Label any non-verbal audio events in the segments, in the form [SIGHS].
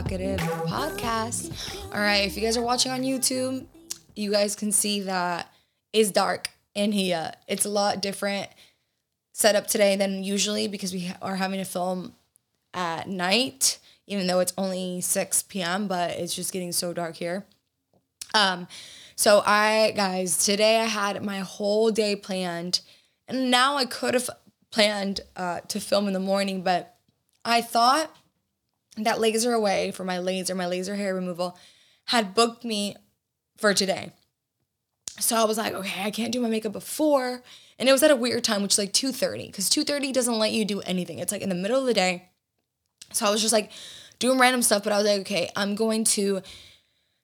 Podcast. All right, if you guys are watching on YouTube, you guys can see that it's dark in here. It's a lot different setup today than usually because we are having to film at night, even though it's only 6 p.m., but it's just getting so dark here. Um, so I guys, today I had my whole day planned, and now I could have planned uh, to film in the morning, but I thought that LaserAway for my laser, my laser hair removal, had booked me for today. So I was like, okay, I can't do my makeup before. And it was at a weird time, which is like 2.30, because 2.30 doesn't let you do anything. It's like in the middle of the day. So I was just like doing random stuff, but I was like, okay, I'm going to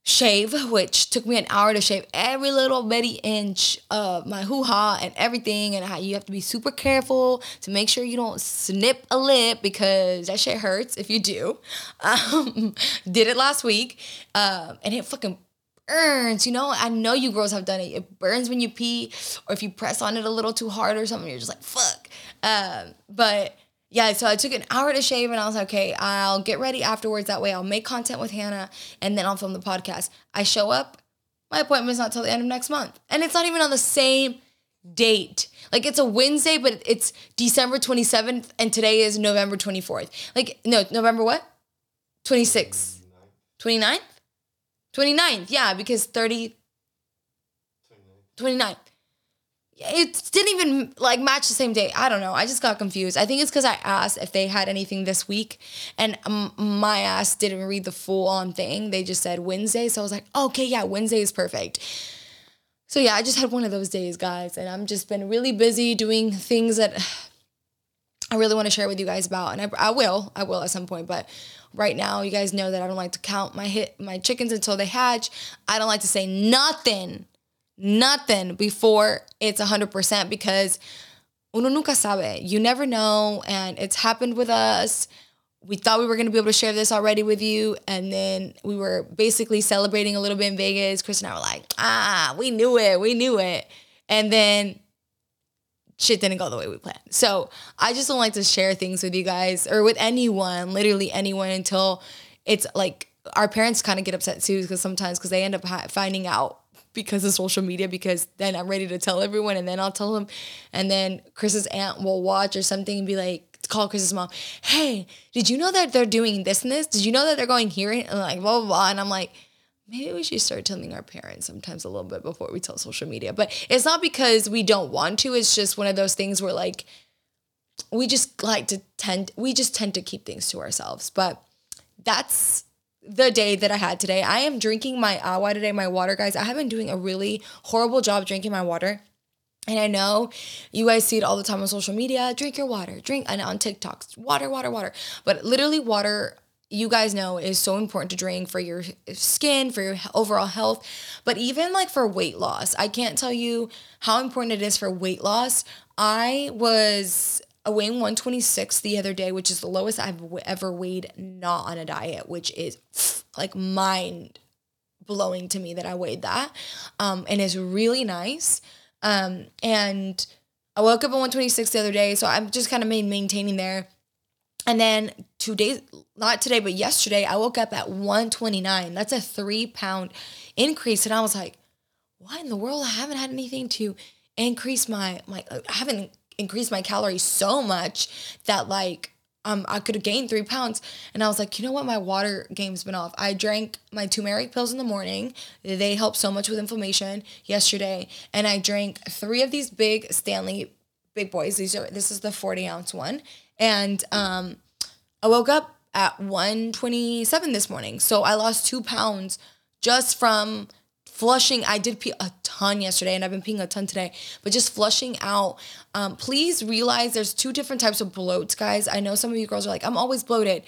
shave, which took me an hour to shave every little bitty inch of my hoo ha and everything. And you have to be super careful to make sure you don't snip a lip because that shit hurts if you do. [LAUGHS] Um, did it last week, um, and it fucking burns. You know, I know you girls have done it. It burns when you pee, or if you press on it a little too hard or something, you're just like fuck. Um, but yeah, so I took an hour to shave and I was like, okay, I'll get ready afterwards. That way I'll make content with Hannah and then I'll film the podcast. I show up, my appointment's not till the end of next month. And it's not even on the same date. Like it's a Wednesday, but it's December 27th and today is November 24th. Like, no, November what? 26th. 29th? 29th, yeah, because 30. 29th it didn't even like match the same day. I don't know. I just got confused. I think it's because I asked if they had anything this week, and my ass didn't read the full on thing. They just said Wednesday, so I was like, okay, yeah, Wednesday is perfect. So yeah, I just had one of those days, guys, and I'm just been really busy doing things that I really want to share with you guys about, and I, I will, I will at some point, but right now you guys know that I don't like to count my hit my chickens until they hatch. I don't like to say nothing nothing before it's 100% because uno nunca sabe. You never know. And it's happened with us. We thought we were going to be able to share this already with you. And then we were basically celebrating a little bit in Vegas. Chris and I were like, ah, we knew it. We knew it. And then shit didn't go the way we planned. So I just don't like to share things with you guys or with anyone, literally anyone, until it's like our parents kind of get upset too because sometimes because they end up finding out because of social media because then I'm ready to tell everyone and then I'll tell them and then Chris's aunt will watch or something and be like call Chris's mom, hey, did you know that they're doing this and this? Did you know that they're going here and like blah blah blah? And I'm like, maybe we should start telling our parents sometimes a little bit before we tell social media. But it's not because we don't want to, it's just one of those things where like we just like to tend we just tend to keep things to ourselves. But that's the day that I had today. I am drinking my agua today, my water, guys. I have been doing a really horrible job drinking my water. And I know you guys see it all the time on social media. Drink your water, drink, and on TikToks, water, water, water. But literally, water, you guys know, is so important to drink for your skin, for your overall health. But even like for weight loss, I can't tell you how important it is for weight loss. I was weighing 126 the other day, which is the lowest I've ever weighed not on a diet, which is [SNIFFS] like mind blowing to me that I weighed that. Um, and it's really nice. Um, and I woke up at 126 the other day, so I'm just kind of maintaining there. And then two days, not today, but yesterday, I woke up at 129. That's a three pound increase. And I was like, why in the world? I haven't had anything to increase my, my, I haven't increased my calories so much that like um, I could have gained three pounds. And I was like, you know what? My water game's been off. I drank my turmeric pills in the morning. They help so much with inflammation yesterday. And I drank three of these big Stanley big boys. These are this is the 40 ounce one. And um, I woke up at 127 this morning. So I lost two pounds just from flushing i did pee a ton yesterday and i've been peeing a ton today but just flushing out um, please realize there's two different types of bloats guys. I know some of you girls are like i'm always bloated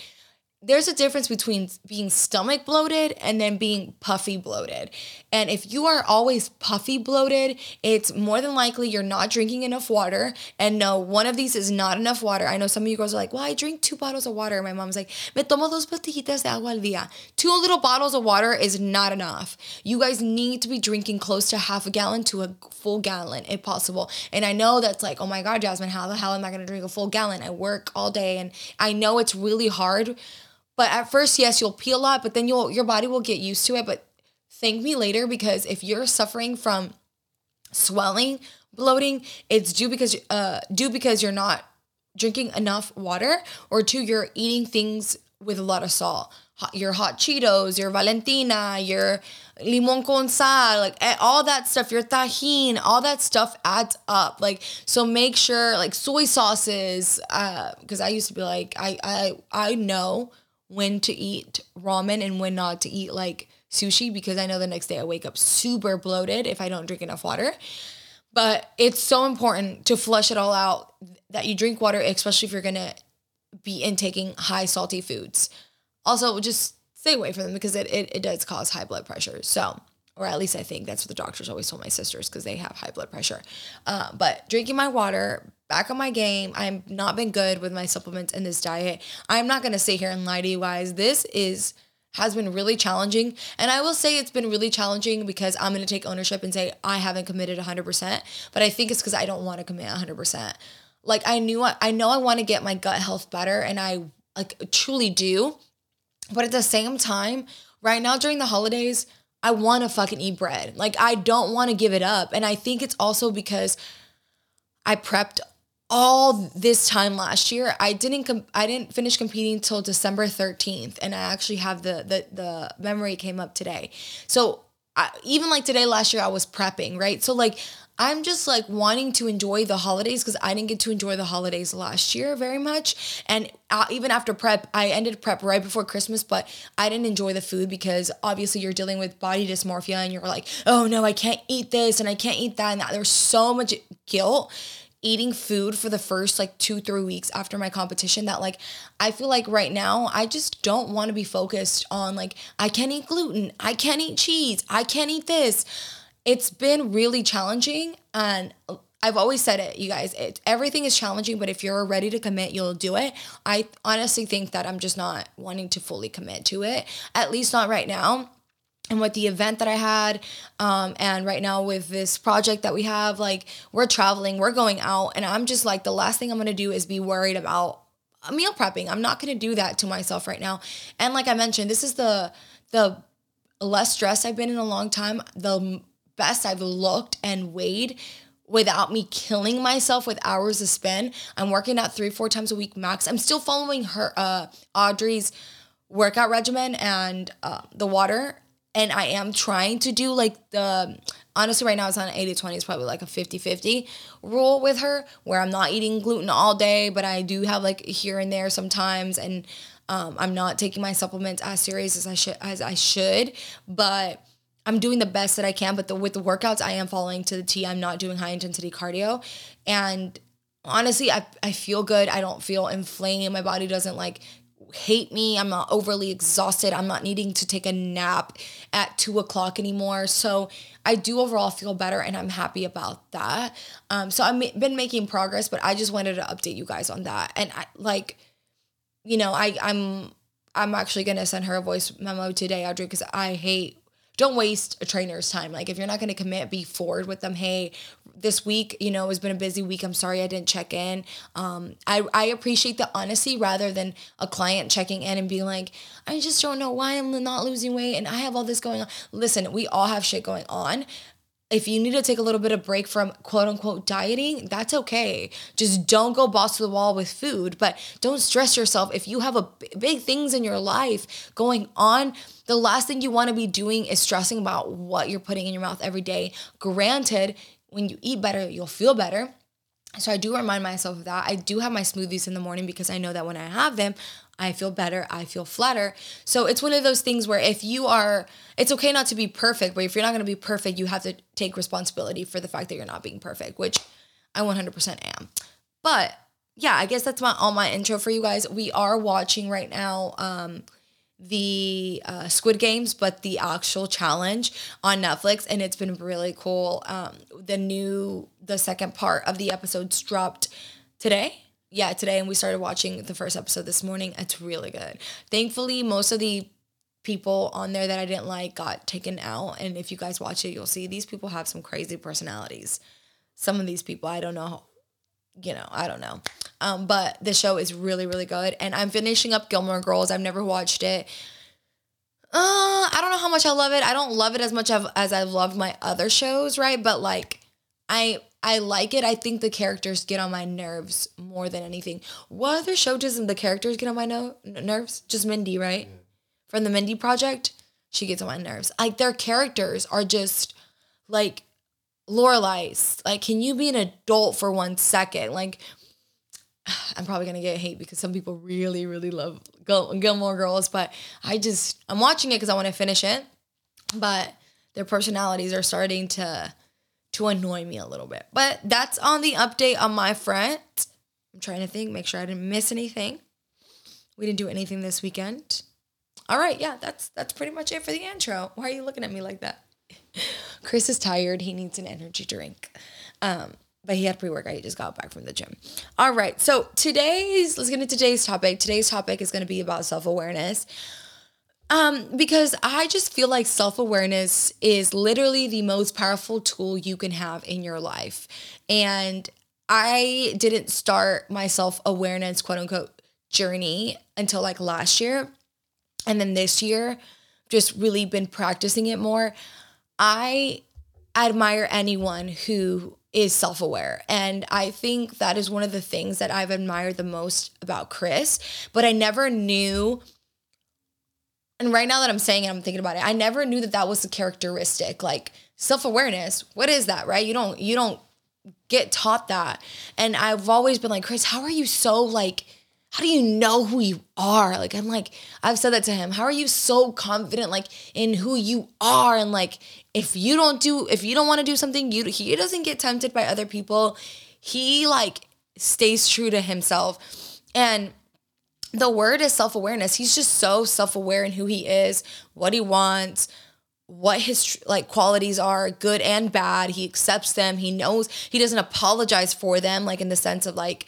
there's a difference between being stomach bloated and then being puffy bloated. And if you are always puffy bloated, it's more than likely you're not drinking enough water. And no, one of these is not enough water. I know some of you girls are like, well, I drink two bottles of water. My mom's like, me tomo dos botellitas de agua al día. Two little bottles of water is not enough. You guys need to be drinking close to half a gallon to a full gallon if possible. And I know that's like, oh my God, Jasmine, how the hell am I going to drink a full gallon? I work all day and I know it's really hard But at first, yes, you'll pee a lot, but then you'll your body will get used to it. But thank me later because if you're suffering from swelling, bloating, it's due because uh due because you're not drinking enough water, or two, you're eating things with a lot of salt. Hot, your hot Cheetos, your Valentina, your limon con sal, like eh, all that stuff, your Tajín, all that stuff adds up. Like, so make sure, like soy sauces, uh, because I used to be like, I, I, I know when to eat ramen and when not to eat like sushi because I know the next day I wake up super bloated if I don't drink enough water. But it's so important to flush it all out that you drink water, especially if you're gonna be intaking high salty foods. Also, just stay away from them because it, it, it does cause high blood pressure. So, or at least I think that's what the doctors always told my sisters because they have high blood pressure. Uh, but drinking my water, back on my game. I've not been good with my supplements and this diet. I'm not gonna sit here and lie to you guys. This is has been really challenging. And I will say it's been really challenging because I'm going to take ownership and say I haven't committed 100%, but I think it's cuz I don't want to commit 100%. Like I knew I know I want to get my gut health better and I like truly do. But at the same time, right now during the holidays, I want to fucking eat bread. Like I don't want to give it up. And I think it's also because I prepped all this time last year. I didn't I didn't finish competing till December 13th and I actually have the the the memory came up today. So I, even like today last year I was prepping, right? So like I'm just like wanting to enjoy the holidays because I didn't get to enjoy the holidays last year very much. And uh, even after prep, I ended prep right before Christmas, but I didn't enjoy the food because obviously you're dealing with body dysmorphia and you're like, oh no, I can't eat this and I can't eat that. And that. There's so much guilt eating food for the first like two, three weeks after my competition that like I feel like right now I just don't want to be focused on like I can't eat gluten, I can't eat cheese, I can't eat this. It's been really challenging and I've always said it, you guys. It, everything is challenging, but if you're ready to commit, you'll do it. I honestly think that I'm just not wanting to fully commit to it, at least not right now and with the event that I had, um, and right now with this project that we have, like we're traveling, we're going out, and I'm just like the last thing I'm gonna do is be worried about meal prepping. I'm not gonna do that to myself right now. And like I mentioned, this is the the less stress I've been in a long time, the best I've looked and weighed without me killing myself with hours to spend. I'm working out three, four times a week max. I'm still following her uh Audrey's workout regimen and uh, the water and I am trying to do like the honestly right now it's on 80 20 it's probably like a 50 50 rule with her where I'm not eating gluten all day but I do have like here and there sometimes and um, I'm not taking my supplements as serious as I should as I should but I'm doing the best that I can but the, with the workouts I am following to the T I'm not doing high intensity cardio and honestly I, I feel good I don't feel inflamed my body doesn't like hate me. I'm not overly exhausted. I'm not needing to take a nap at two o'clock anymore. So I do overall feel better and I'm happy about that. Um, so I've been making progress, but I just wanted to update you guys on that. And I like, you know, I, I'm I'm actually gonna send her a voice memo today, Audrey, because I hate don't waste a trainer's time. Like if you're not going to commit, be forward with them. Hey, this week, you know, it's been a busy week. I'm sorry I didn't check in. Um, I, I appreciate the honesty rather than a client checking in and being like, I just don't know why I'm not losing weight and I have all this going on. Listen, we all have shit going on if you need to take a little bit of break from quote unquote dieting, that's okay. Just don't go boss to the wall with food, but don't stress yourself. If you have a big things in your life going on, the last thing you want to be doing is stressing about what you're putting in your mouth every day. Granted, when you eat better, you'll feel better. So I do remind myself of that. I do have my smoothies in the morning because I know that when I have them, I feel better, I feel flatter. So it's one of those things where if you are, it's okay not to be perfect, but if you're not gonna be perfect, you have to take responsibility for the fact that you're not being perfect, which I 100% am. But yeah, I guess that's my all my intro for you guys. We are watching right now um, the uh, Squid Games, but the actual challenge on Netflix, and it's been really cool. Um, the new, the second part of the episodes dropped today yeah, today, and we started watching the first episode this morning. It's really good. Thankfully, most of the people on there that I didn't like got taken out. And if you guys watch it, you'll see these people have some crazy personalities. Some of these people, I don't know, you know, I don't know. Um, but the show is really, really good. And I'm finishing up Gilmore Girls. I've never watched it. Uh, I don't know how much I love it. I don't love it as much as I've loved my other shows, right? But like, I I like it. I think the characters get on my nerves more than anything. What other show doesn't the characters get on my no- nerves? Just Mindy, right? Yeah. From the Mindy Project, she gets on my nerves. Like their characters are just like Lorelai's. Like, can you be an adult for one second? Like, [SIGHS] I'm probably gonna get hate because some people really, really love Gil- Gilmore Girls, but I just I'm watching it because I want to finish it. But their personalities are starting to to annoy me a little bit. But that's on the update on my front. I'm trying to think, make sure I didn't miss anything. We didn't do anything this weekend. All right, yeah, that's that's pretty much it for the intro. Why are you looking at me like that? [LAUGHS] Chris is tired. He needs an energy drink. Um, but he had pre-workout. He just got back from the gym. All right. So today's let's get into today's topic. Today's topic is going to be about self-awareness. Um, because I just feel like self awareness is literally the most powerful tool you can have in your life. And I didn't start my self awareness, quote unquote, journey until like last year. And then this year, just really been practicing it more. I admire anyone who is self aware. And I think that is one of the things that I've admired the most about Chris. But I never knew and right now that I'm saying it, I'm thinking about it. I never knew that that was a characteristic. Like self-awareness, what is that, right? You don't you don't get taught that. And I've always been like, "Chris, how are you so like how do you know who you are?" Like I'm like I've said that to him. How are you so confident like in who you are and like if you don't do if you don't want to do something, you he doesn't get tempted by other people. He like stays true to himself. And the word is self awareness. He's just so self aware in who he is, what he wants, what his like qualities are, good and bad. He accepts them. He knows he doesn't apologize for them, like in the sense of like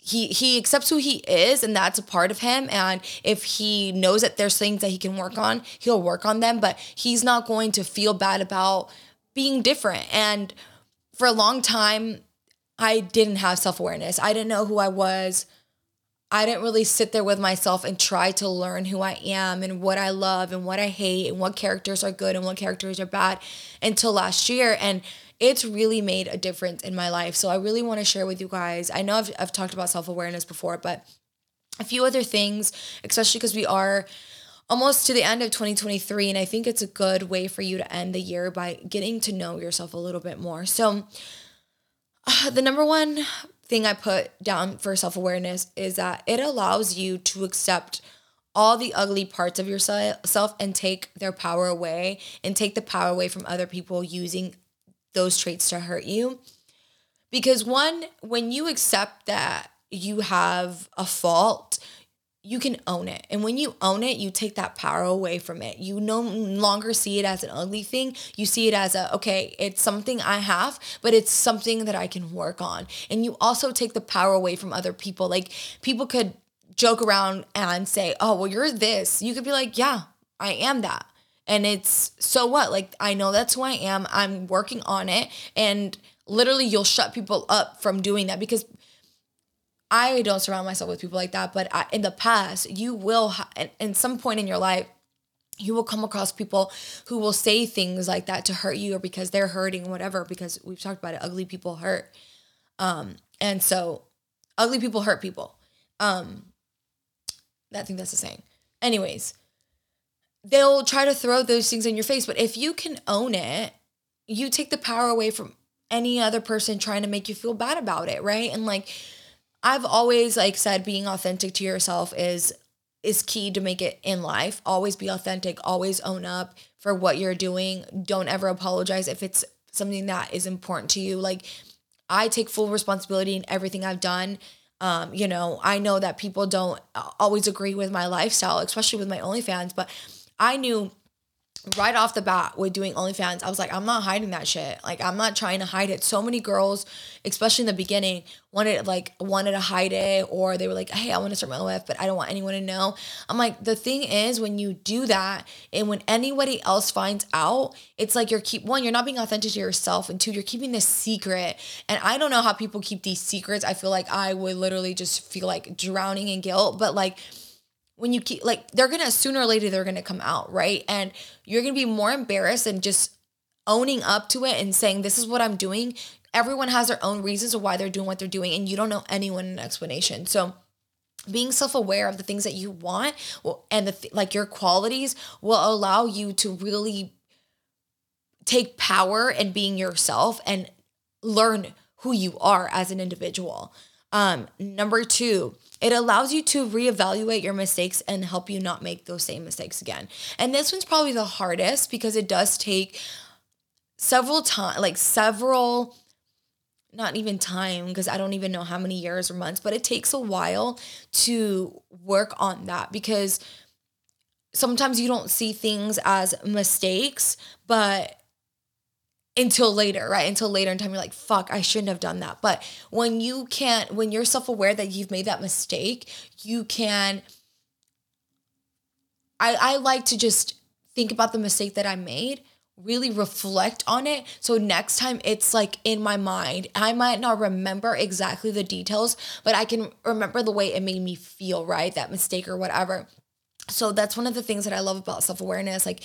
he he accepts who he is and that's a part of him and if he knows that there's things that he can work on he'll work on them but he's not going to feel bad about being different and for a long time i didn't have self-awareness i didn't know who i was I didn't really sit there with myself and try to learn who I am and what I love and what I hate and what characters are good and what characters are bad until last year. And it's really made a difference in my life. So I really want to share with you guys. I know I've, I've talked about self awareness before, but a few other things, especially because we are almost to the end of 2023. And I think it's a good way for you to end the year by getting to know yourself a little bit more. So, uh, the number one thing I put down for self awareness is that it allows you to accept all the ugly parts of yourself and take their power away and take the power away from other people using those traits to hurt you. Because one, when you accept that you have a fault, you can own it. And when you own it, you take that power away from it. You no longer see it as an ugly thing. You see it as a, okay, it's something I have, but it's something that I can work on. And you also take the power away from other people. Like people could joke around and say, oh, well, you're this. You could be like, yeah, I am that. And it's so what? Like, I know that's who I am. I'm working on it. And literally, you'll shut people up from doing that because I don't surround myself with people like that, but I, in the past, you will, ha- in some point in your life, you will come across people who will say things like that to hurt you or because they're hurting, whatever, because we've talked about it. Ugly people hurt. Um, and so ugly people hurt people. Um, I think that's the saying. Anyways, they'll try to throw those things in your face, but if you can own it, you take the power away from any other person trying to make you feel bad about it, right? And like, I've always like said being authentic to yourself is is key to make it in life. Always be authentic, always own up for what you're doing. Don't ever apologize if it's something that is important to you. Like I take full responsibility in everything I've done. Um, you know, I know that people don't always agree with my lifestyle, especially with my OnlyFans, but I knew right off the bat with doing OnlyFans, I was like, I'm not hiding that shit. Like, I'm not trying to hide it. So many girls, especially in the beginning, wanted like wanted to hide it, or they were like, Hey, I want to start my OF, but I don't want anyone to know. I'm like, the thing is, when you do that, and when anybody else finds out, it's like you're keep one, you're not being authentic to yourself, and two, you're keeping this secret. And I don't know how people keep these secrets. I feel like I would literally just feel like drowning in guilt, but like when you keep like they're gonna sooner or later they're gonna come out right? And you're gonna be more embarrassed and just owning up to it and saying this is what i'm doing. Everyone has their own reasons of why they're doing what they're doing and you don't know anyone an explanation. So being self-aware of the things that you want and the like your qualities will allow you to really take power in being yourself and learn who you are as an individual. Um number 2 it allows you to reevaluate your mistakes and help you not make those same mistakes again. And this one's probably the hardest because it does take several times, like several not even time because I don't even know how many years or months, but it takes a while to work on that because sometimes you don't see things as mistakes, but until later, right? Until later in time, you're like, fuck, I shouldn't have done that. But when you can't, when you're self aware that you've made that mistake, you can. I, I like to just think about the mistake that I made, really reflect on it. So next time it's like in my mind. I might not remember exactly the details, but I can remember the way it made me feel, right? That mistake or whatever. So that's one of the things that I love about self awareness. Like,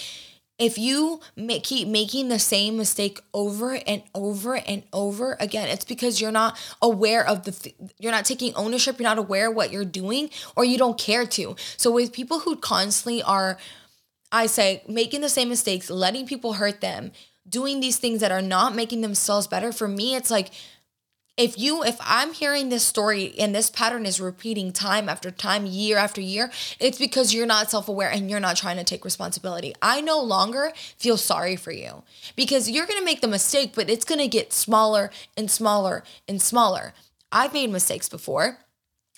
if you keep making the same mistake over and over and over again it's because you're not aware of the th- you're not taking ownership you're not aware what you're doing or you don't care to. So with people who constantly are i say making the same mistakes letting people hurt them doing these things that are not making themselves better for me it's like if you if i'm hearing this story and this pattern is repeating time after time year after year it's because you're not self-aware and you're not trying to take responsibility. I no longer feel sorry for you because you're going to make the mistake but it's going to get smaller and smaller and smaller. I've made mistakes before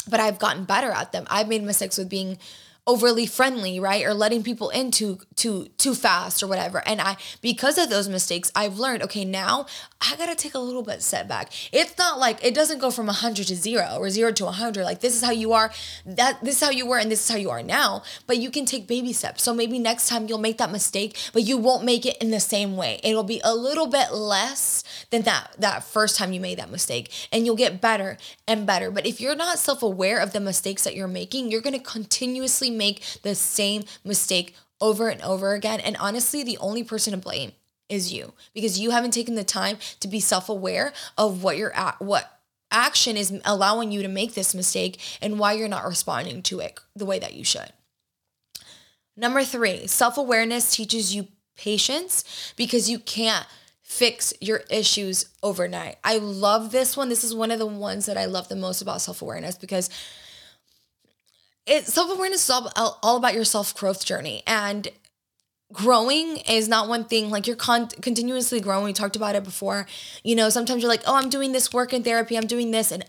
but i've gotten better at them. I've made mistakes with being overly friendly, right? Or letting people in too too too fast or whatever. And I because of those mistakes, I've learned, okay, now I got to take a little bit setback. It's not like it doesn't go from 100 to 0 or 0 to 100 like this is how you are, that this is how you were and this is how you are now, but you can take baby steps. So maybe next time you'll make that mistake, but you won't make it in the same way. It'll be a little bit less than that that first time you made that mistake and you'll get better and better. But if you're not self-aware of the mistakes that you're making, you're going to continuously make the same mistake over and over again. And honestly, the only person to blame is you because you haven't taken the time to be self-aware of what you're at what action is allowing you to make this mistake and why you're not responding to it the way that you should. Number 3, self-awareness teaches you patience because you can't fix your issues overnight. I love this one. This is one of the ones that I love the most about self-awareness because it self-awareness is all, all about your self-growth journey. And growing is not one thing like you're con- continuously growing. We talked about it before. You know sometimes you're like oh i'm doing this work in therapy i'm doing this and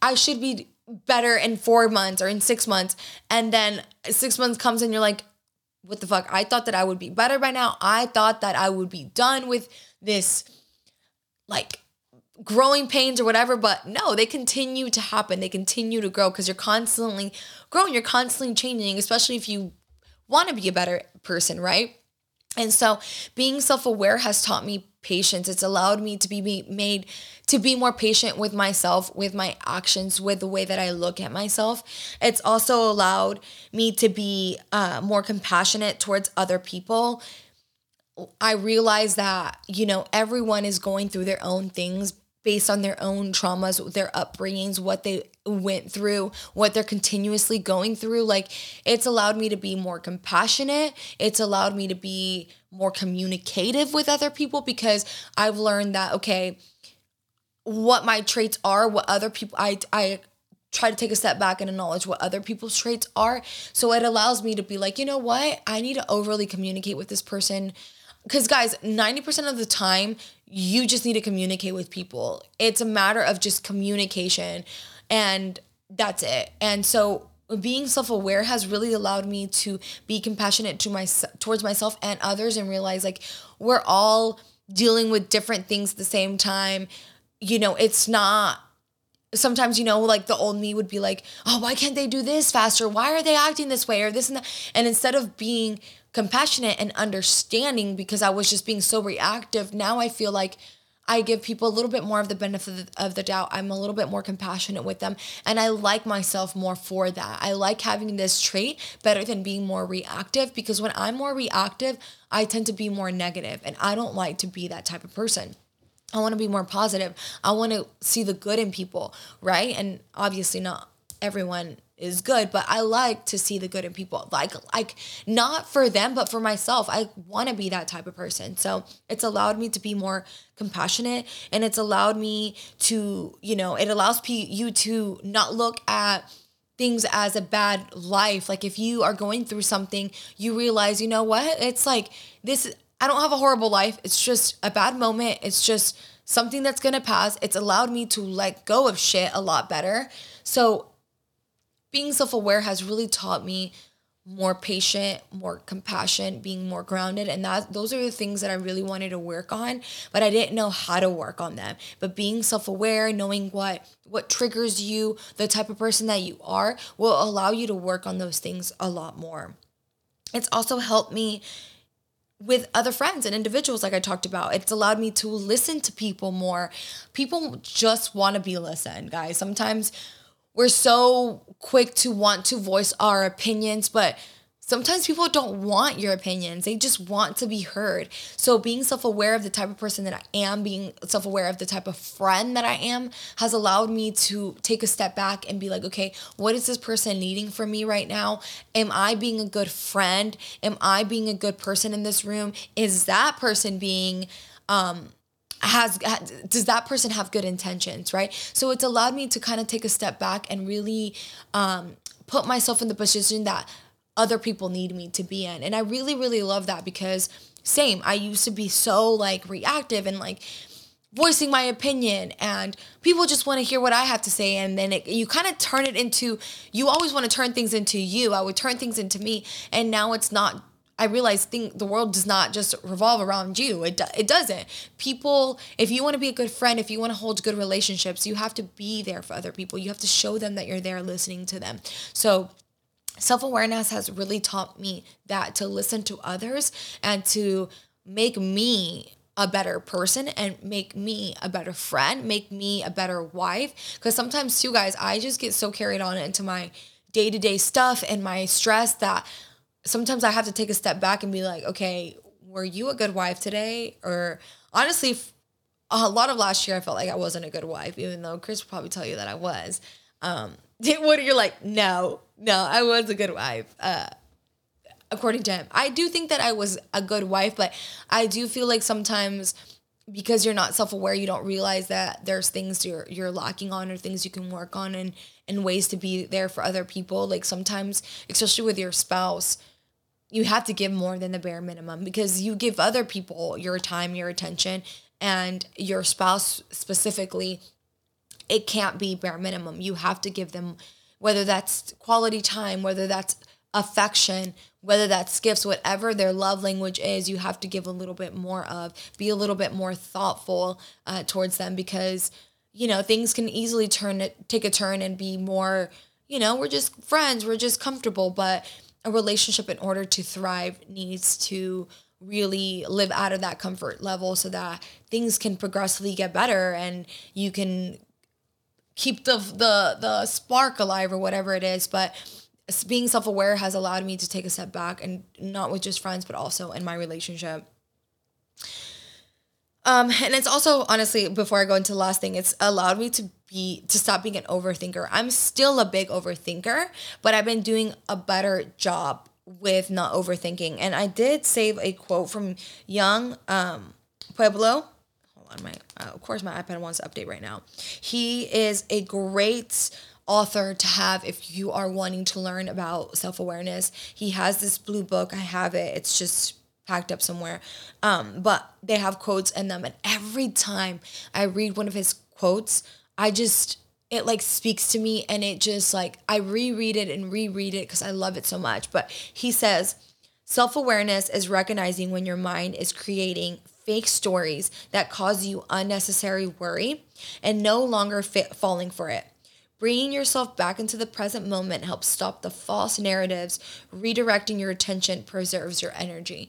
i should be better in four months or in six months. And then six months comes and you're like what the fuck? I thought that i would be better by now. I thought that i would be done with this like growing pains or whatever, but no, they continue to happen. They continue to grow because you're constantly growing, you're constantly changing, especially if you want to be a better person, right? And so being self-aware has taught me patience. It's allowed me to be made to be more patient with myself, with my actions, with the way that I look at myself. It's also allowed me to be uh, more compassionate towards other people. I realize that, you know, everyone is going through their own things, based on their own traumas, their upbringings, what they went through, what they're continuously going through. Like it's allowed me to be more compassionate. It's allowed me to be more communicative with other people because I've learned that okay, what my traits are, what other people I I try to take a step back and acknowledge what other people's traits are. So it allows me to be like, you know what? I need to overly communicate with this person because guys 90% of the time you just need to communicate with people. It's a matter of just communication and that's it. And so being self-aware has really allowed me to be compassionate to my towards myself and others and realize like we're all dealing with different things at the same time. You know it's not sometimes you know like the old me would be like oh why can't they do this faster? Why are they acting this way or this and that? And instead of being compassionate and understanding because i was just being so reactive now i feel like I give people a little bit more of the benefit of the doubt. I'm a little bit more compassionate with them. And I like myself more for that. I like having this trait better than being more reactive because when I'm more reactive, I tend to be more negative, and I don't like to be that type of person. I want to be more positive. I want to see the good in people, right? And obviously, not everyone is good, but I like to see the good in people. Like like not for them, but for myself. I want to be that type of person. So, it's allowed me to be more compassionate and it's allowed me to, you know, it allows you to not look at things as a bad life. Like if you are going through something, you realize, you know what? It's like this I don't have a horrible life. It's just a bad moment. It's just something that's going to pass. It's allowed me to let go of shit a lot better. So being self aware has really taught me more patient, more compassion, being more grounded. And that those are the things that I really wanted to work on, but I didn't know how to work on them. But being self-aware, knowing what what triggers you, the type of person that you are, will allow you to work on those things a lot more. It's also helped me with other friends and individuals like I talked about. It's allowed me to listen to people more. People just want to be listened, guys. Sometimes we're so quick to want to voice our opinions, but sometimes people don't want your opinions. They just want to be heard. So being self-aware of the type of person that I am, being self-aware of the type of friend that I am has allowed me to take a step back and be like, okay, what is this person needing from me right now? Am I being a good friend? Am I being a good person in this room? Is that person being um has does that person have good intentions right? So it's allowed me to kind of take a step back and really um, put myself in the position that other people need me to be in. And i really really love that because same i used to be so like reactive and like voicing my opinion and people just want to hear what i have to say and then it, you kind of turn it into you always want to turn things into you. I would turn things into me and now it's not I realize think the world does not just revolve around you. It, it doesn't. People, if you want to be a good friend, if you want to hold good relationships, you have to be there for other people. You have to show them that you're there listening to them. So self awareness has really taught me that to listen to others and to make me a better person and make me a better friend, make me a better wife. Because sometimes, too, guys, I just get so carried on into my day to day stuff and my stress that sometimes I have to take a step back and be like, okay, were you a good wife today? Or honestly, a lot of last year I felt like I wasn't a good wife, even though Chris will probably tell you that I was. Um, [LAUGHS] what you're like, no, no, I was a good wife. Uh, according to him, I do think that I was a good wife, but I do feel like sometimes because you're not self-aware, you don't realize that there's things you're you're lacking on or things you can work on and and ways to be there for other people. Like sometimes, especially with your spouse, you have to give more than the bare minimum because you give other people your time, your attention, and your spouse specifically, it can't be bare minimum. You have to give them, whether that's quality time, whether that's affection, whether that's gifts, whatever their love language is, you have to give a little bit more of, be a little bit more thoughtful uh, towards them because, you know, things can easily turn, take a turn and be more, you know, we're just friends, we're just comfortable. But a relationship in order to thrive needs to really live out of that comfort level so that things can progressively get better and you can keep the the the spark alive or whatever it is. But being self-aware has allowed me to take a step back and not with just friends but also in my relationship um, and it's also honestly, before I go into the last thing, it's allowed me to be to stop being an overthinker. I'm still a big overthinker, but I've been doing a better job with not overthinking. And I did save a quote from Yung um, Pueblo. Hold on, my uh, of course my iPad wants to update right now. He is a great author to have if you are wanting to learn about self awareness. He has this blue book. I have it. It's just packed up somewhere. Um, but they have quotes in them. And every time I read one of his quotes, I just it like speaks to me and it just like I reread it and reread it because I love it so much. But he says, self awareness is recognizing when your mind is creating fake stories that cause you unnecessary worry and no longer falling for it. Bringing yourself back into the present moment helps stop the false narratives. Redirecting your attention preserves your energy.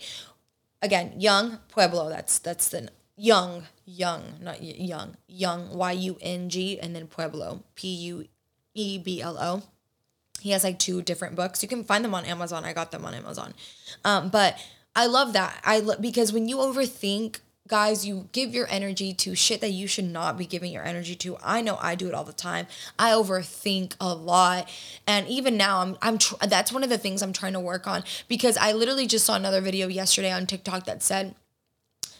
Again, Yung Pueblo. That's that's the young, young, not young, young, Y U N G, and then Pueblo, P U E B L O. He has like two different books. You can find them on Amazon. I got them on Amazon. Um, but I love that. I lo- because when you overthink, guys, you give your energy to shit that you should not be giving your energy to. I know I do it all the time. I overthink a lot, and even now, I'm I'm tr- that's one of the things I'm trying to work on because I literally just saw another video yesterday on TikTok that said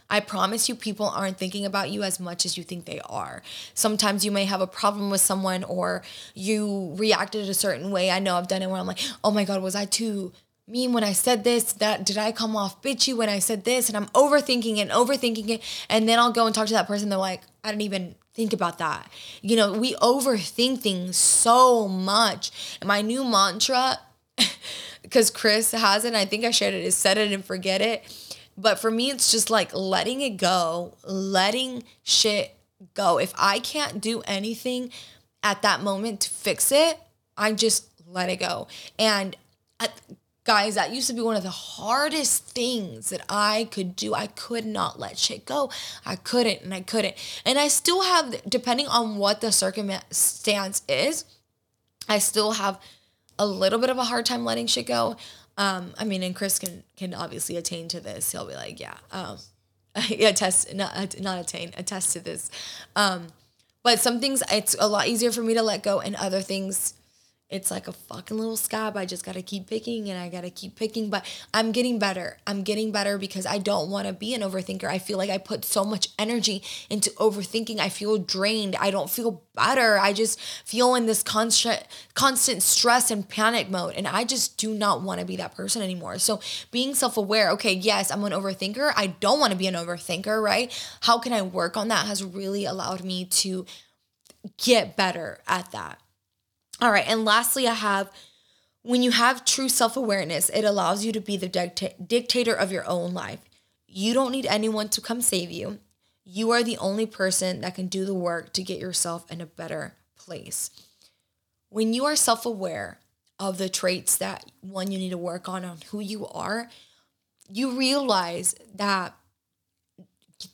I promise you, people aren't thinking about you as much as you think they are. Sometimes you may have a problem with someone or you reacted a certain way. I know I've done it where I'm like, oh my God, was I too mean when I said this? That did I come off bitchy when I said this? And I'm overthinking and overthinking it. And then I'll go and talk to that person. They're like, I didn't even think about that. You know, we overthink things so much. And my new mantra, [LAUGHS] because Chris has it, I think I shared it, is set it and forget it but for me, it's just like letting it go, letting shit go. If I can't do anything at that moment to fix it, I just let it go. And guys, that used to be one of the hardest things that I could do. I could not let shit go. I couldn't and I couldn't. And I still have, depending on what the circumstance is, I still have a little bit of a hard time letting shit go. Um, I mean, and Chris can can obviously attain to this. He'll be like, yeah, um, [LAUGHS] yeah, attest not not attain, attest to this. Um, but some things it's a lot easier for me to let go, and other things it's like a fucking little scab. I just got to keep picking and I got to keep picking. But I'm getting better. I'm getting better because I don't want to be an overthinker. I feel like I put so much energy into overthinking. I feel drained. I don't feel better. I just feel in this constant, constant stress and panic mode. And I just do not want to be that person anymore. So being self aware, okay, yes, I'm an overthinker. I don't want to be an overthinker, right? How can I work on that has really allowed me to get better at that. All right. And lastly, I have when you have true self awareness, it allows you to be the dicta- dictator of your own life. You don't need anyone to come save you. You are the only person that can do the work to get yourself in a better place. When you are self aware of the traits that one you need to work on, on who you are, you realize that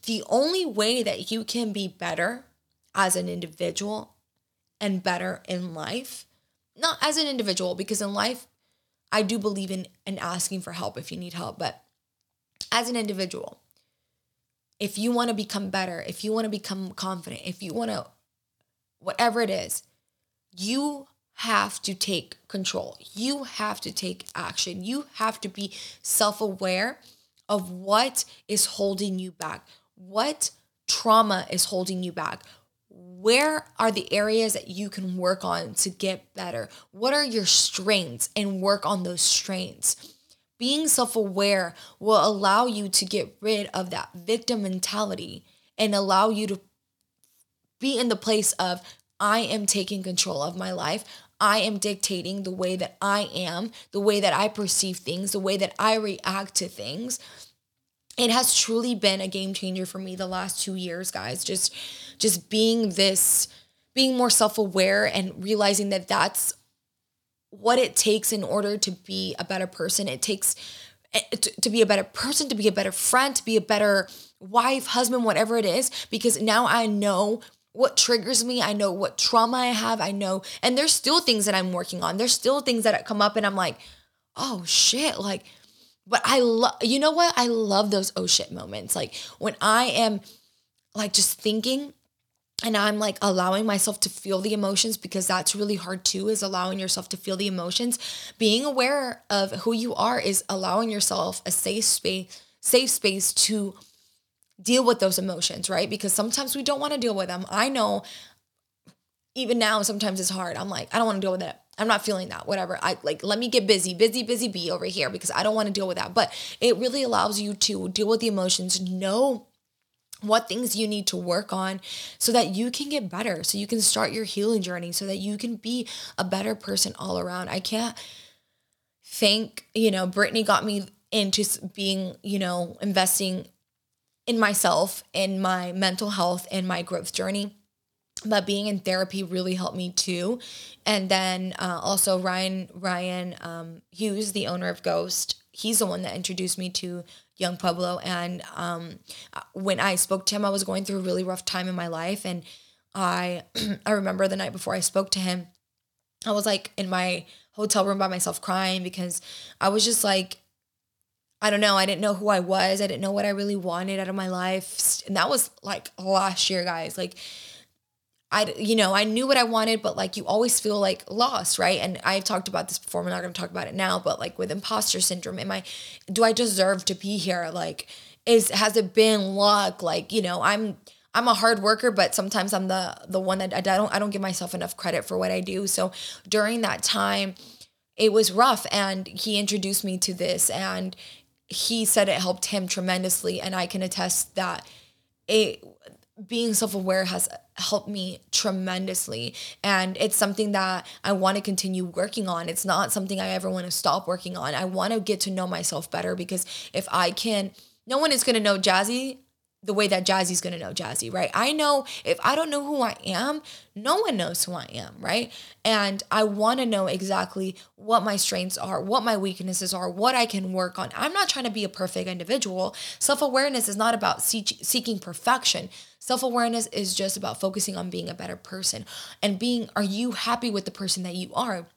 the only way that you can be better as an individual and better in life. Not as an individual, because in life, I do believe in, in asking for help if you need help, but as an individual, if you want to become better, if you want to become confident, if you want to, whatever it is, you have to take control. You have to take action. You have to be self aware of what is holding you back, what trauma is holding you back, where are the areas that you can work on to get better? What are your strengths and work on those strengths? Being self aware will allow you to get rid of that victim mentality and allow you to be in the place of, I am taking control of my life. I am dictating the way that I am, the way that I perceive things, the way that I react to things it has truly been a game changer for me the last two years guys. Just just being this being more self-aware and realizing that that's what it takes in order to be a better person. It takes eh, to be a better person to be a better friend to be a better wife husband whatever it is because now i know what triggers me. I know what trauma i have. I know and there's still things that i'm working on. There's still things that come up and i'm like oh shit like but I love, you know what? I love those oh shit moments. Like when I am like just thinking and I'm like allowing myself to feel the emotions because that's really hard too, is allowing yourself to feel the emotions. Being aware of who you are is allowing yourself a safe space, safe space to deal with those emotions, right? Because sometimes we don't want to deal with them. I know even now sometimes it's hard. I'm like, I don't want to deal with it. I'm not feeling that, whatever. I like, let me get busy, busy, busy bee over here because I don't want to deal with that. But it really allows you to deal with the emotions, know what things you need to work on so that you can get better, so you can start your healing journey, so that you can be a better person all around. I can't think, you know, Brittany got me into being, you know, investing in myself, in my mental health, and my growth journey but being in therapy really helped me too and then uh, also ryan ryan um, hughes the owner of ghost he's the one that introduced me to Yung Pueblo and um, when i spoke to him i was going through a really rough time in my life and i [CLEARS THROAT] i remember the night before i spoke to him i was like in my hotel room by myself crying because i was just like I don't know. I didn't know who I was. I didn't know what I really wanted out of my life. And that was like last year, guys. Like I, you know, I knew what I wanted, but like you always feel like lost, right? And I've talked about this before. We're not going to talk about it now, but like with imposter syndrome, am I, do I deserve to be here? Like, is has it been luck? Like, you know, I'm I'm a hard worker, but sometimes I'm the the one that I don't I don't give myself enough credit for what I do. So during that time, it was rough, and he introduced me to this, and he said it helped him tremendously, and I can attest that it being self-aware has helped me tremendously and it's something that I want to continue working on. It's not something I ever want to stop working on. I want to get to know myself better because if I can no one is going to know Jazzy the way that Jazzy's gonna know Jazzy, right? I know if I don't know who I am, no one knows who I am, right? And I wanna know exactly what my strengths are, what my weaknesses are, what I can work on. I'm not trying to be a perfect individual. Self awareness is not about seeking perfection. Self awareness is just about focusing on being a better person and being, are you happy with the person that you are?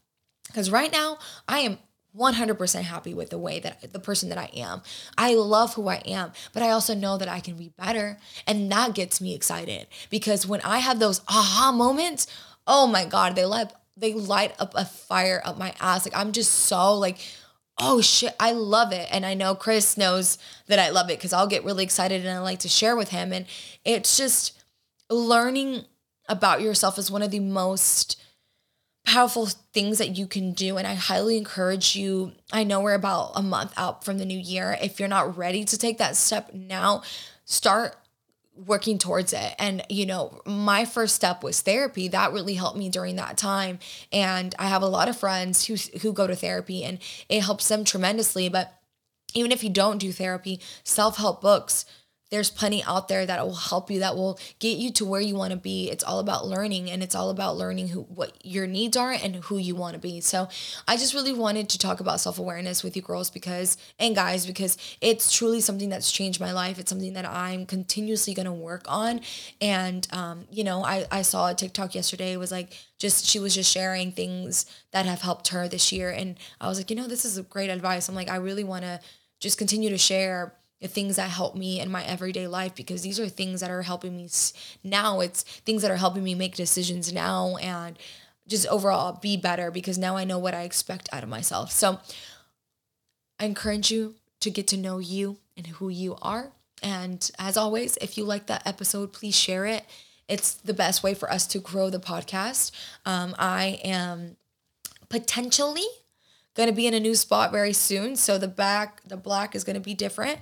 Because right now, I am 100% happy with the way that the person that I am. I love who I am, but I also know that I can be better. And that gets me excited because when I have those aha moments, oh my God, they light, they light up a fire up my ass. Like I'm just so like, oh shit, I love it. And I know Chris knows that I love it because I'll get really excited and I like to share with him. And it's just learning about yourself is one of the most powerful things that you can do. And I highly encourage you. I know we're about a month out from the new year. If you're not ready to take that step now, start working towards it. And, you know, my first step was therapy. That really helped me during that time. And I have a lot of friends who, who go to therapy and it helps them tremendously. But even if you don't do therapy, self help books, there's plenty out there that will help you that will get you to where you want to be. It's all about learning and it's all about learning who what your needs are and who you want to be. So i just really wanted to talk about self-awareness with you girls because and guys because it's truly something that's changed my life. It's something that i'm continuously going to work on. And um, you know I, I saw a tiktok yesterday it was like just she was just sharing things that have helped her this year. And i was like you know this is great advice. I'm like i really want to just continue to share the things that help me in my everyday life because these are things that are helping me now it's things that are helping me make decisions now and just overall be better because now I know what I expect out of myself. So I encourage you to get to know you and who you are. And as always, if you like that episode, please share it. It's the best way for us to grow the podcast. Um, I am potentially going to be in a new spot very soon. So the back, the black is going to be different.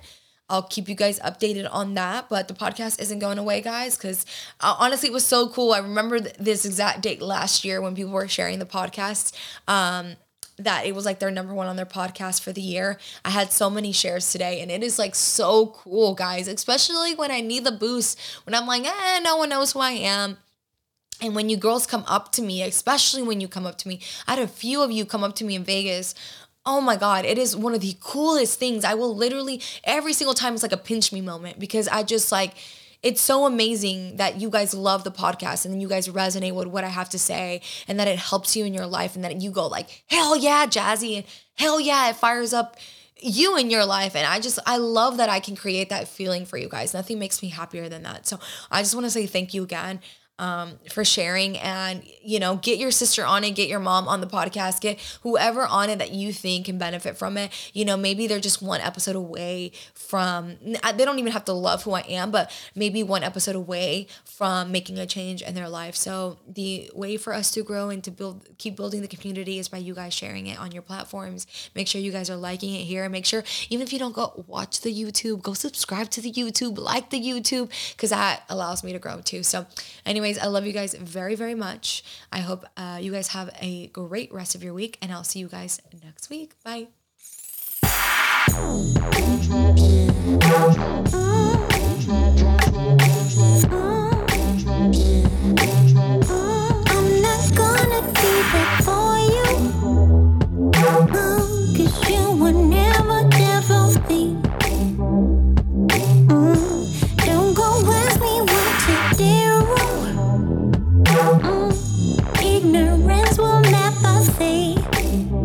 I'll keep you guys updated on that. But the podcast isn't going away, guys, because uh, honestly, it was so cool. I remember th- this exact date last year when people were sharing the podcast. Um, that it was like their number one on their podcast for the year. I had so many shares today, and it is like so cool, guys, especially when I need the boost, when I'm like, eh, no one knows who I am. And when you girls come up to me, especially when you come up to me, I had a few of you come up to me in Vegas Oh my God, it is one of the coolest things. I will literally, every single time, it's like a pinch me moment because I just like, it's so amazing that you guys love the podcast and you guys resonate with what I have to say and that it helps you in your life and that you go like, hell yeah, Jazzy, and hell yeah, it fires up you in your life. And I just, I love that I can create that feeling for you guys. Nothing makes me happier than that. So I just want to say thank you again. Um, for sharing and you know get your sister on it, get your mom on the podcast, get whoever on it that you think can benefit from it. You know, maybe they're just one episode away from. They don't even have to love who I am, but maybe one episode away from making a change in their life. So the way for us to grow and to build, keep building the community is by you guys sharing it on your platforms. Make sure you guys are liking it here. Make sure even if you don't go watch the YouTube, go subscribe to the YouTube, like the YouTube, because that allows me to grow too. So, anyways, I love you guys very, very much. I hope uh, you guys have a great rest of your week, and I'll see you guys next week. Bye.